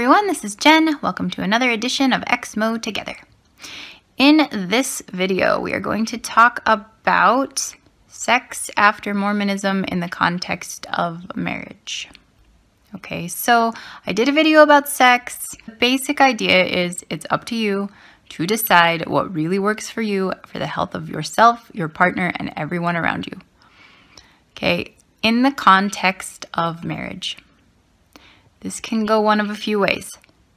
everyone, this is Jen. Welcome to another edition of Exmo Together. In this video, we are going to talk about sex after Mormonism in the context of marriage. Okay, so I did a video about sex. The basic idea is it's up to you to decide what really works for you for the health of yourself, your partner, and everyone around you. Okay, in the context of marriage. This can go one of a few ways.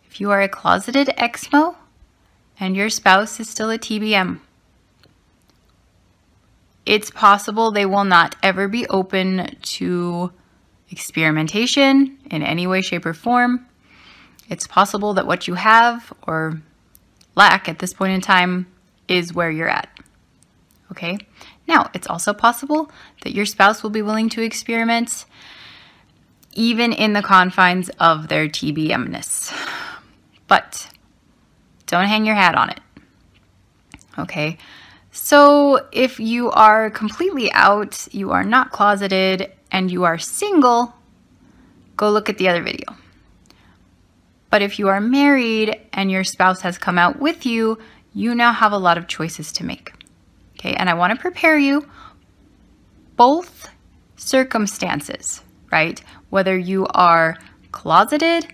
If you are a closeted exmo and your spouse is still a TBM, it's possible they will not ever be open to experimentation in any way, shape, or form. It's possible that what you have or lack at this point in time is where you're at. Okay? Now, it's also possible that your spouse will be willing to experiment even in the confines of their TBMness. But don't hang your hat on it. Okay, so if you are completely out, you are not closeted, and you are single, go look at the other video. But if you are married and your spouse has come out with you, you now have a lot of choices to make. Okay, and I want to prepare you both circumstances, right? whether you are closeted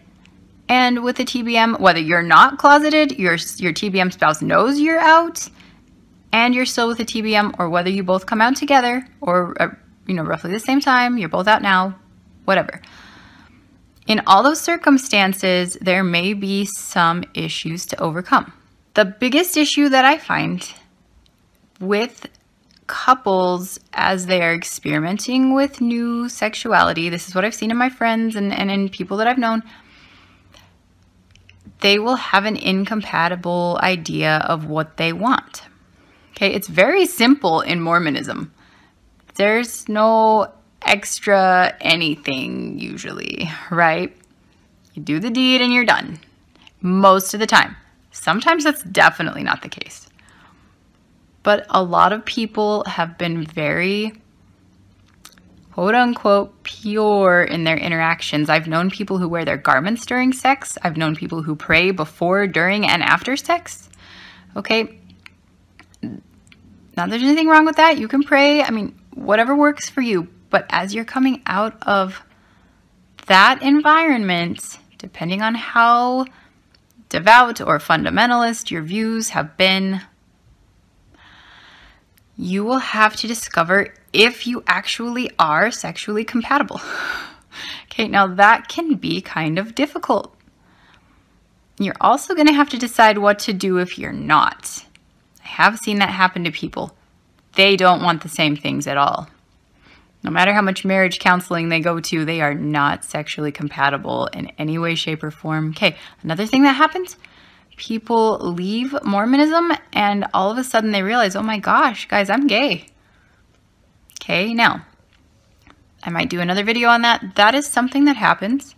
and with a TBM, whether you're not closeted, your, your TBM spouse knows you're out and you're still with a TBM, or whether you both come out together or, uh, you know, roughly the same time, you're both out now, whatever. In all those circumstances, there may be some issues to overcome. The biggest issue that I find with couples as they are experimenting with new sexuality, this is what I've seen in my friends and, and in people that I've known, they will have an incompatible idea of what they want. Okay, it's very simple in Mormonism. There's no extra anything usually, right? You do the deed and you're done. Most of the time. Sometimes that's definitely not the case but a lot of people have been very quote unquote pure in their interactions. I've known people who wear their garments during sex. I've known people who pray before, during, and after sex. Okay. Not there's anything wrong with that. You can pray. I mean, whatever works for you. But as you're coming out of that environment, depending on how devout or fundamentalist your views have been, you will have to discover if you actually are sexually compatible. okay, now that can be kind of difficult. You're also going to have to decide what to do if you're not. I have seen that happen to people. They don't want the same things at all. No matter how much marriage counseling they go to, they are not sexually compatible in any way, shape, or form. Okay, another thing that happens people leave Mormonism and all of a sudden they realize, oh my gosh, guys, I'm gay. Okay, now, I might do another video on that. That is something that happens.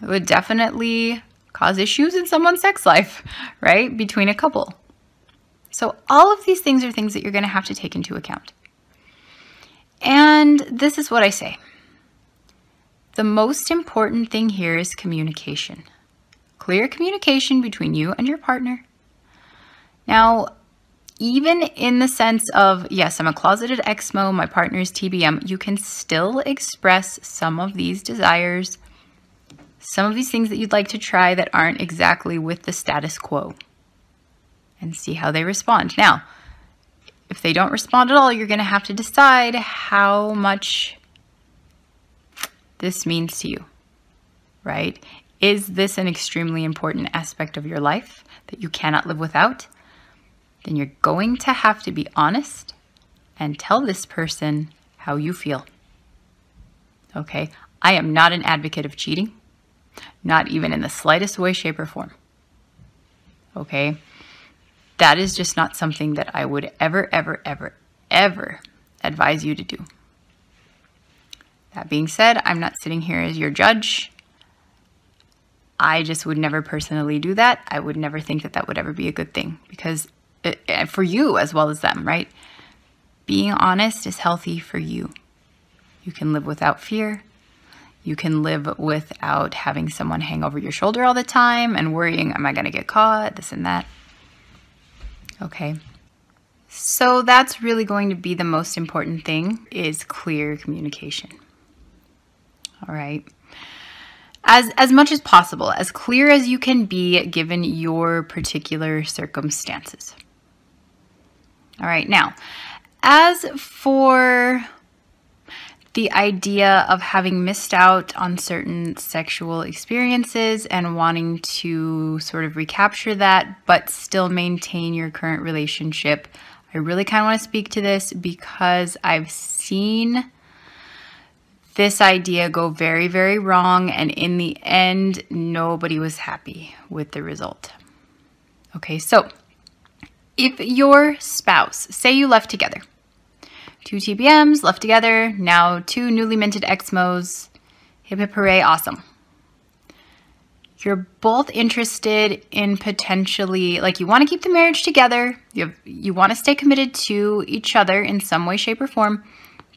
It would definitely cause issues in someone's sex life, right? Between a couple. So all of these things are things that you're going to have to take into account. And this is what I say. The most important thing here is communication clear communication between you and your partner. Now, even in the sense of, yes, I'm a closeted exmo, my partner is TBM, you can still express some of these desires, some of these things that you'd like to try that aren't exactly with the status quo, and see how they respond. Now, if they don't respond at all, you're going to have to decide how much this means to you, right? Is this an extremely important aspect of your life that you cannot live without? Then you're going to have to be honest and tell this person how you feel. Okay? I am not an advocate of cheating, not even in the slightest way, shape, or form. Okay? That is just not something that I would ever, ever, ever, ever advise you to do. That being said, I'm not sitting here as your judge. I just would never personally do that. I would never think that that would ever be a good thing because it, eh, for you as well as them, right? Being honest is healthy for you. You can live without fear. You can live without having someone hang over your shoulder all the time and worrying, am I going to get caught? This and that. Okay. So that's really going to be the most important thing is clear communication. All right. As as much as possible, as clear as you can be given your particular circumstances. All right. Now, as for the idea of having missed out on certain sexual experiences and wanting to sort of recapture that, but still maintain your current relationship. I really kind of want to speak to this because I've seen this idea go very, very wrong, and in the end, nobody was happy with the result. Okay, so if your spouse, say you left together, Two TBMs left together, now two newly minted Exmos. Hip hip hooray, awesome. You're both interested in potentially, like you want to keep the marriage together, you, have, you want to stay committed to each other in some way, shape, or form,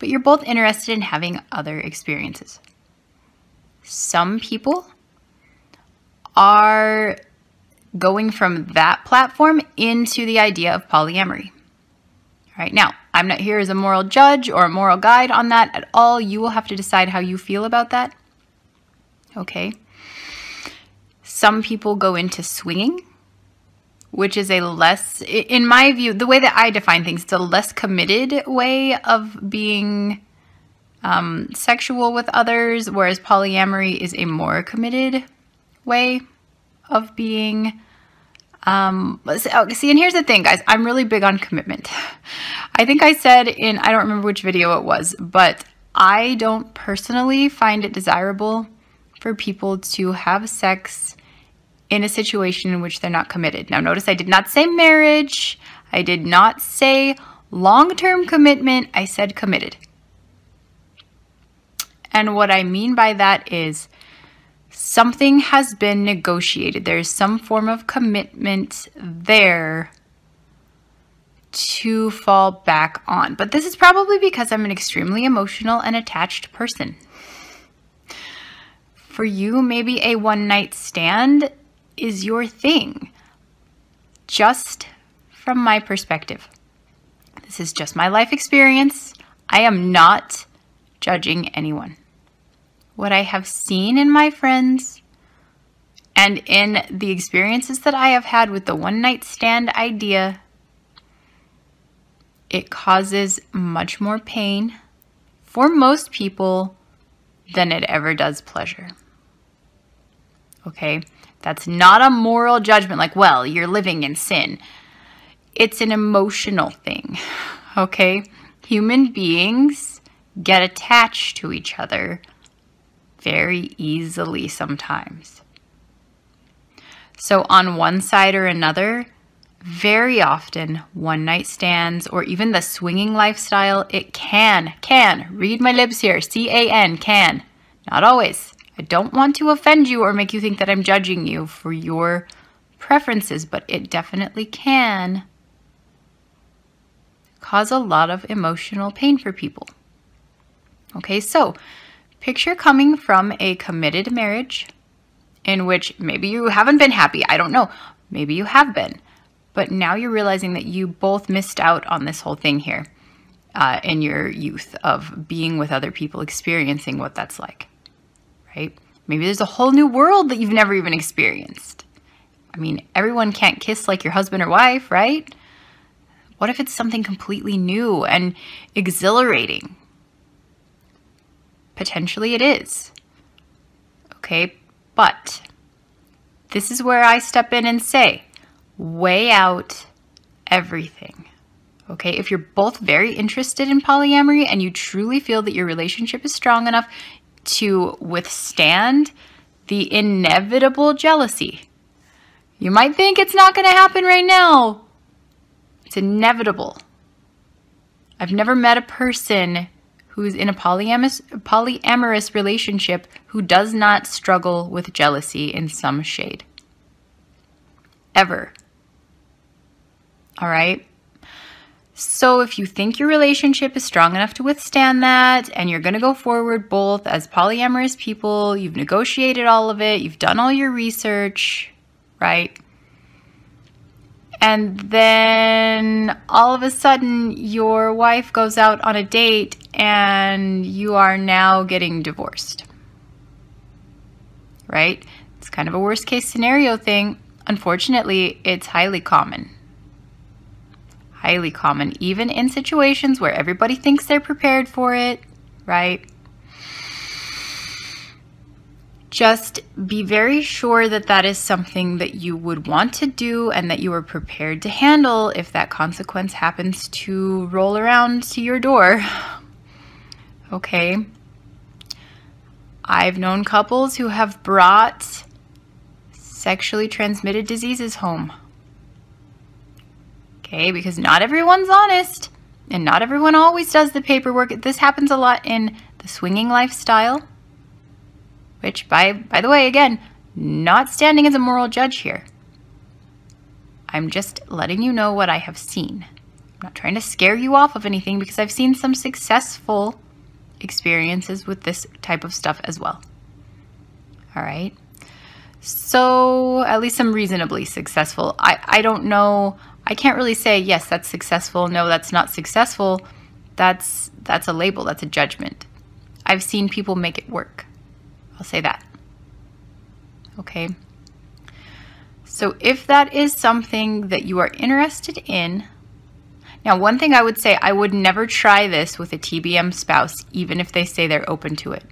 but you're both interested in having other experiences. Some people are going from that platform into the idea of polyamory. All right, now I'm not here as a moral judge or a moral guide on that at all. You will have to decide how you feel about that. Okay. Some people go into swinging, which is a less, in my view, the way that I define things, it's a less committed way of being um, sexual with others, whereas polyamory is a more committed way of being um, oh, see, and here's the thing, guys. I'm really big on commitment. I think I said in, I don't remember which video it was, but I don't personally find it desirable for people to have sex in a situation in which they're not committed. Now, notice I did not say marriage. I did not say long-term commitment. I said committed. And what I mean by that is something has been negotiated. There's some form of commitment there to fall back on. But this is probably because I'm an extremely emotional and attached person. For you, maybe a one night stand is your thing. Just from my perspective. This is just my life experience. I am not judging anyone what I have seen in my friends and in the experiences that I have had with the one night stand idea, it causes much more pain for most people than it ever does pleasure. Okay? That's not a moral judgment like, well, you're living in sin. It's an emotional thing. Okay? Human beings get attached to each other very easily sometimes. So, on one side or another, very often one night stands or even the swinging lifestyle, it can, can, read my lips here, C A N, can, not always. I don't want to offend you or make you think that I'm judging you for your preferences, but it definitely can cause a lot of emotional pain for people. Okay, so Picture coming from a committed marriage in which maybe you haven't been happy. I don't know. Maybe you have been. But now you're realizing that you both missed out on this whole thing here uh, in your youth of being with other people, experiencing what that's like, right? Maybe there's a whole new world that you've never even experienced. I mean, everyone can't kiss like your husband or wife, right? What if it's something completely new and exhilarating? Potentially it is. Okay, but this is where I step in and say, weigh out everything. Okay, if you're both very interested in polyamory and you truly feel that your relationship is strong enough to withstand the inevitable jealousy, you might think it's not going to happen right now. It's inevitable. I've never met a person who's in a polyamorous, polyamorous relationship who does not struggle with jealousy in some shade. Ever. All right? So, if you think your relationship is strong enough to withstand that and you're going to go forward both as polyamorous people, you've negotiated all of it, you've done all your research, right? And then all of a sudden, your wife goes out on a date and you are now getting divorced, right? It's kind of a worst case scenario thing. Unfortunately, it's highly common highly common, even in situations where everybody thinks they're prepared for it, right? Just be very sure that that is something that you would want to do and that you are prepared to handle if that consequence happens to roll around to your door. Okay. I've known couples who have brought sexually transmitted diseases home okay? Because not everyone's honest and not everyone always does the paperwork. This happens a lot in the swinging lifestyle, which by by the way, again, not standing as a moral judge here. I'm just letting you know what I have seen. I'm not trying to scare you off of anything because I've seen some successful experiences with this type of stuff as well. All right. So, at least some reasonably successful. I, I don't know I can't really say yes, that's successful. No, that's not successful. That's that's a label. That's a judgment. I've seen people make it work. I'll say that. Okay. So if that is something that you are interested in, now one thing I would say, I would never try this with a TBM spouse, even if they say they're open to it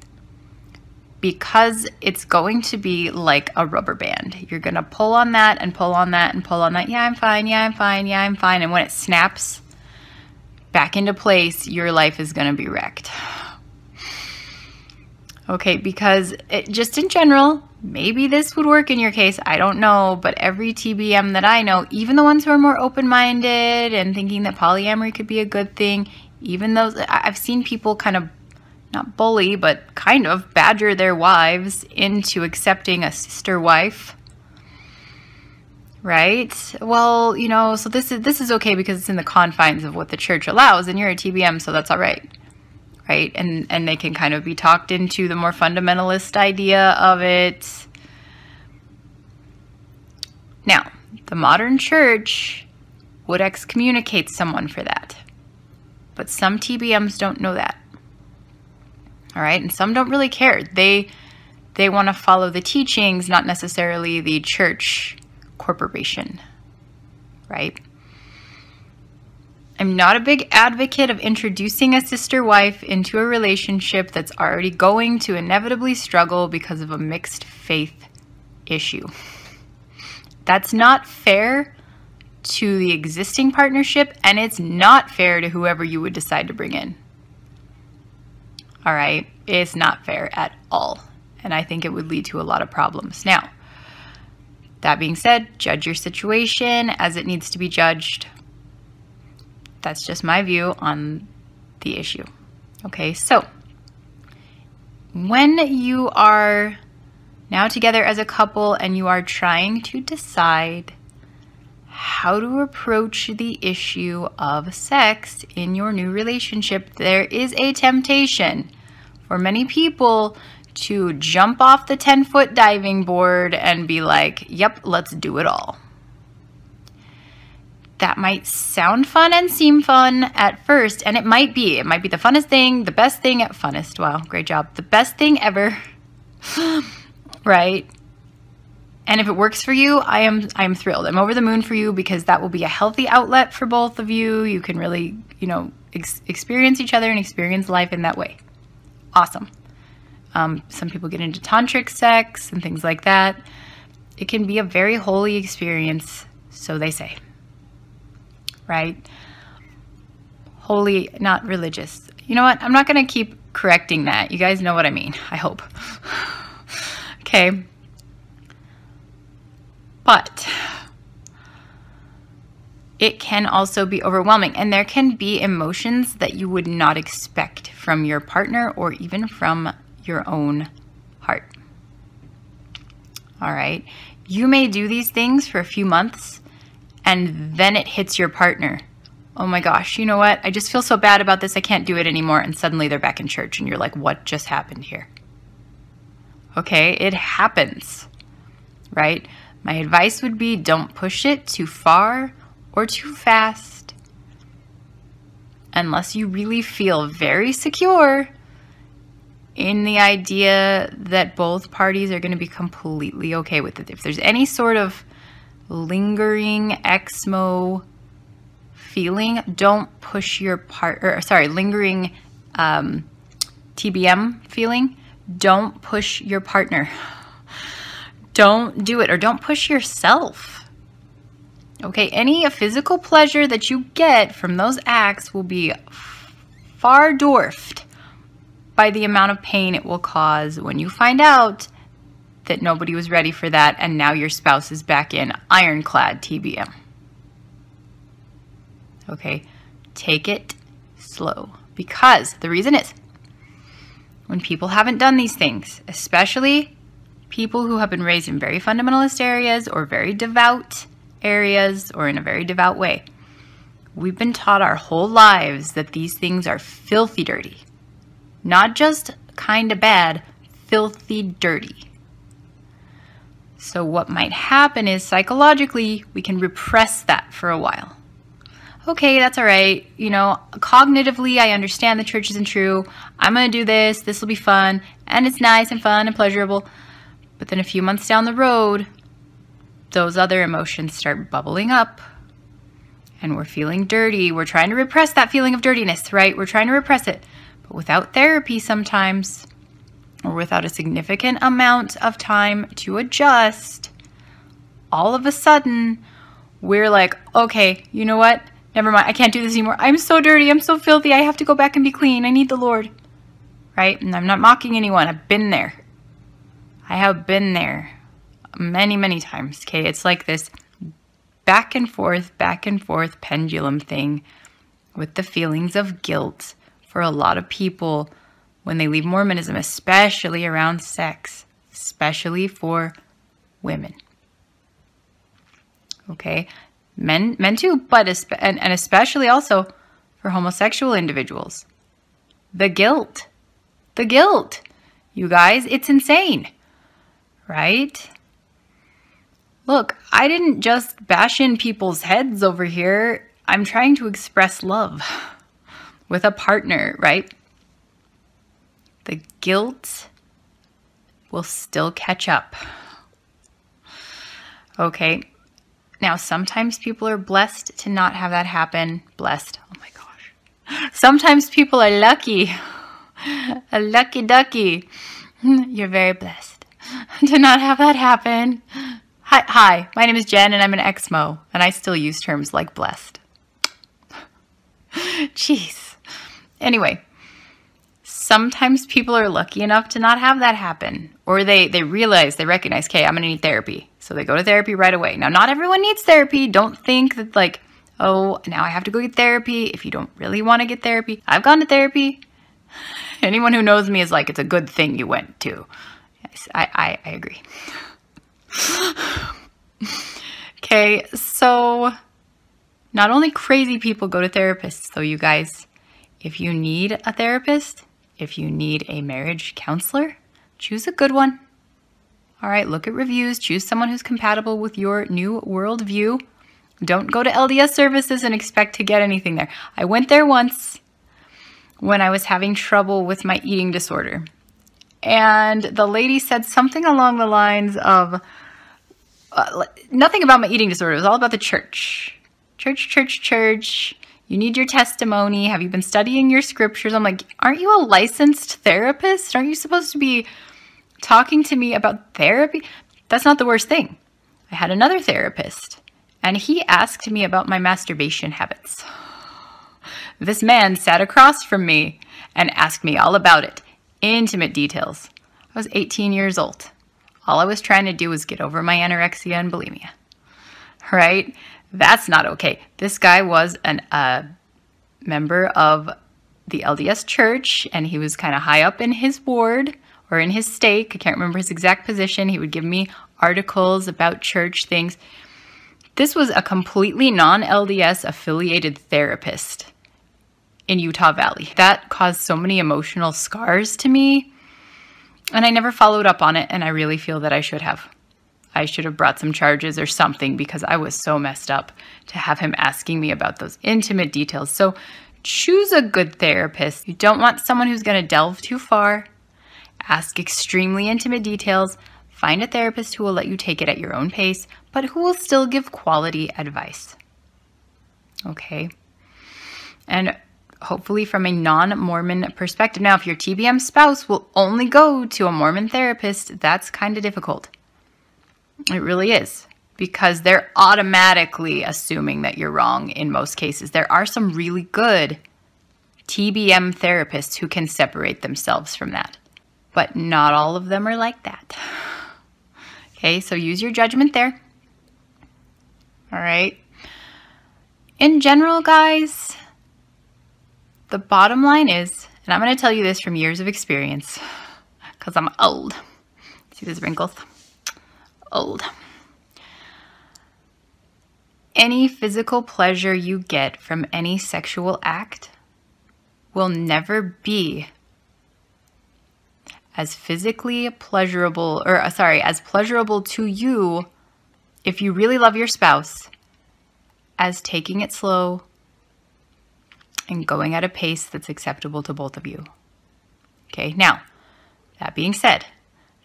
because it's going to be like a rubber band. You're going to pull on that and pull on that and pull on that. Yeah, I'm fine. Yeah, I'm fine. Yeah, I'm fine. And when it snaps back into place, your life is going to be wrecked. Okay, because it, just in general, maybe this would work in your case. I don't know. But every TBM that I know, even the ones who are more open minded and thinking that polyamory could be a good thing, even those, I've seen people kind of not bully, but kind of badger their wives into accepting a sister wife. Right? Well, you know, so this is this is okay because it's in the confines of what the church allows and you're a TBM, so that's all right. Right? And and they can kind of be talked into the more fundamentalist idea of it. Now, the modern church would excommunicate someone for that. But some TBMs don't know that. All right. And some don't really care. They they want to follow the teachings, not necessarily the church corporation. Right? I'm not a big advocate of introducing a sister wife into a relationship that's already going to inevitably struggle because of a mixed faith issue. That's not fair to the existing partnership, and it's not fair to whoever you would decide to bring in. All right. It's not fair at all. And I think it would lead to a lot of problems. Now, that being said, judge your situation as it needs to be judged. That's just my view on the issue. Okay, so when you are now together as a couple and you are trying to decide how to approach the issue of sex in your new relationship, there is a temptation for many people to jump off the 10 foot diving board and be like, yep, let's do it all. That might sound fun and seem fun at first, and it might be. It might be the funnest thing, the best thing funnest. Wow, great job. The best thing ever. right? And if it works for you, I am I am thrilled. I'm over the moon for you because that will be a healthy outlet for both of you. You can really, you know, ex- experience each other and experience life in that way. Awesome. Um, some people get into tantric sex and things like that. It can be a very holy experience, so they say. Right? Holy, not religious. You know what? I'm not going to keep correcting that. You guys know what I mean, I hope. okay. But it can also be overwhelming, and there can be emotions that you would not expect from your partner or even from your own heart. All right. You may do these things for a few months, and then it hits your partner. oh my gosh, you know what? I just feel so bad about this. I can't do it anymore. And suddenly they're back in church and you're like, what just happened here? Okay, it happens, right? My advice would be don't push it too far or too fast unless you really feel very secure in the idea that both parties are going to be completely okay with it. If there's any sort of lingering exmo feeling, don't push your part, or sorry, lingering um, TBM feeling, don't push your partner. Don't do it, or don't push yourself. Okay, any physical pleasure that you get from those acts will be far dwarfed by the amount of pain it will cause when you find out that nobody was ready for that and now your spouse is back in ironclad TBM. Okay, take it slow because the reason is when people haven't done these things, especially people who have been raised in very fundamentalist areas or very devout areas or in a very devout way, we've been taught our whole lives that these things are filthy dirty. Not just kind of bad, filthy dirty. So, what might happen is psychologically, we can repress that for a while. Okay, that's all right. You know, cognitively, I understand the church isn't true. I'm going to do this. This will be fun. And it's nice and fun and pleasurable. But then a few months down the road, those other emotions start bubbling up. And we're feeling dirty. We're trying to repress that feeling of dirtiness, right? We're trying to repress it. But without therapy, sometimes, or without a significant amount of time to adjust, all of a sudden we're like, okay, you know what? Never mind. I can't do this anymore. I'm so dirty. I'm so filthy. I have to go back and be clean. I need the Lord. Right? And I'm not mocking anyone. I've been there. I have been there many, many times. Okay. It's like this back and forth, back and forth pendulum thing with the feelings of guilt for a lot of people when they leave Mormonism, especially around sex, especially for women. Okay, men, men too, but and, and especially also for homosexual individuals. The guilt, the guilt, you guys, it's insane, right? Look, I didn't just bash in people's heads over here. I'm trying to express love with a partner, right? the guilt will still catch up. Okay. Now, sometimes people are blessed to not have that happen. Blessed. Oh my gosh. Sometimes people are lucky. A lucky ducky. You're very blessed to not have that happen. Hi, hi, my name is Jen and I'm an Exmo, and I still use terms like blessed. Jeez. Anyway, sometimes people are lucky enough to not have that happen or they they realize they recognize okay i'm going to need therapy. So they go to therapy right away. Now not everyone needs therapy. Don't think that like oh now i have to go get therapy. If you don't really want to get therapy i've gone to therapy. Anyone who knows me is like it's a good thing you went to i i, I agree okay so not only crazy people go to therapists though you guys if you need a therapist if you need a marriage counselor, choose a good one. All right, look at reviews, choose someone who's compatible with your new worldview. Don't go to LDS services and expect to get anything there. I went there once when I was having trouble with my eating disorder. And the lady said something along the lines of uh, nothing about my eating disorder. It was all about the church. Church, church, church. You need your testimony. Have you been studying your scriptures? I'm like, aren't you a licensed therapist? Aren't you supposed to be talking to me about therapy? That's not the worst thing. I had another therapist, and he asked me about my masturbation habits. This man sat across from me and asked me all about it, intimate details. I was 18 years old. All I was trying to do was get over my anorexia and bulimia. Right? That's not okay. This guy was a uh, member of the LDS church and he was kind of high up in his ward or in his stake. I can't remember his exact position. He would give me articles about church things. This was a completely non LDS affiliated therapist in Utah Valley. That caused so many emotional scars to me. And I never followed up on it, and I really feel that I should have. I should have brought some charges or something because I was so messed up to have him asking me about those intimate details. So choose a good therapist. You don't want someone who's going to delve too far, ask extremely intimate details. Find a therapist who will let you take it at your own pace, but who will still give quality advice. Okay. And hopefully from a non Mormon perspective. Now, if your TBM spouse will only go to a Mormon therapist, that's kind of difficult. It really is because they're automatically assuming that you're wrong in most cases. There are some really good TBM therapists who can separate themselves from that, but not all of them are like that. Okay, so use your judgment there. All right. In general, guys, the bottom line is, and I'm going to tell you this from years of experience because I'm old. See these wrinkles? Old. Any physical pleasure you get from any sexual act will never be as physically pleasurable, or uh, sorry, as pleasurable to you if you really love your spouse as taking it slow and going at a pace that's acceptable to both of you. Okay, now, that being said,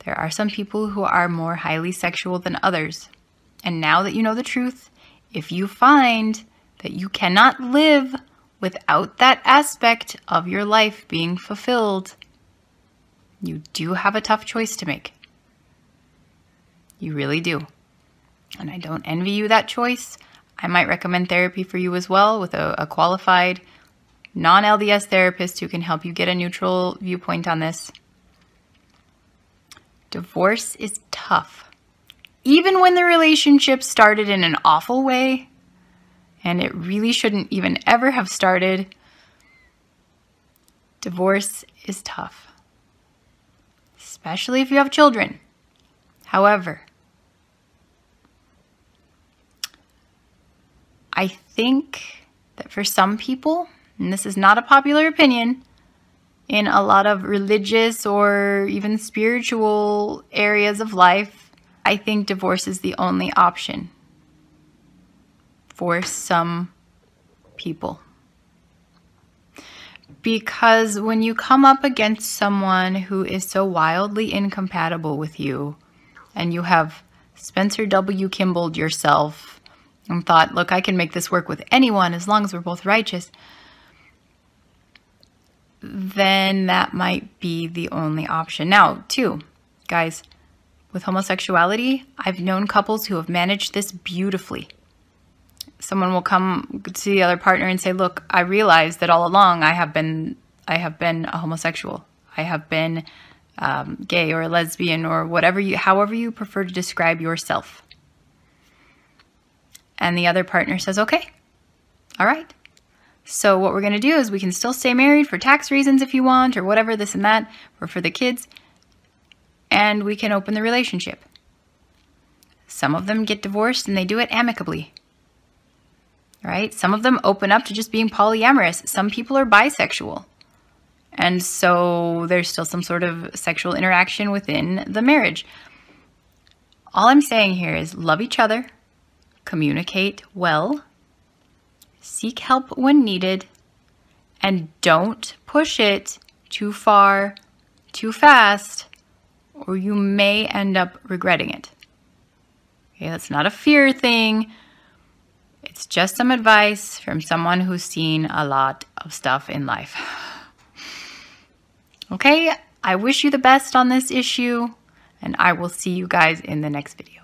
there are some people who are more highly sexual than others. And now that you know the truth, if you find that you cannot live without that aspect of your life being fulfilled, you do have a tough choice to make. You really do. And I don't envy you that choice. I might recommend therapy for you as well with a, a qualified non LDS therapist who can help you get a neutral viewpoint on this. Divorce is tough. Even when the relationship started in an awful way, and it really shouldn't even ever have started, divorce is tough especially if you have children. However, I think that for some people, and this is not a popular opinion, in a lot of religious or even spiritual areas of life, I think divorce is the only option for some people because when you come up against someone who is so wildly incompatible with you and you have Spencer W. Kimballed yourself and thought, look, I can make this work with anyone as long as we're both righteous, then that might be the only option. Now, too, guys, with homosexuality, I've known couples who have managed this beautifully someone will come to the other partner and say, "Look, I realize that all along I have been I have been a homosexual. I have been um, gay or lesbian or whatever you, however you prefer to describe yourself." And the other partner says, "Okay, all right." So what we're going to do is we can still stay married for tax reasons if you want, or whatever, this and that, or for the kids, and we can open the relationship. Some of them get divorced and they do it amicably right? Some of them open up to just being polyamorous. Some people are bisexual. And so there's still some sort of sexual interaction within the marriage. All I'm saying here is love each other, communicate well, seek help when needed, and don't push it too far, too fast, or you may end up regretting it. Okay, that's not a fear thing. It's just some advice from someone who's seen a lot of stuff in life. okay, I wish you the best on this issue, and I will see you guys in the next video.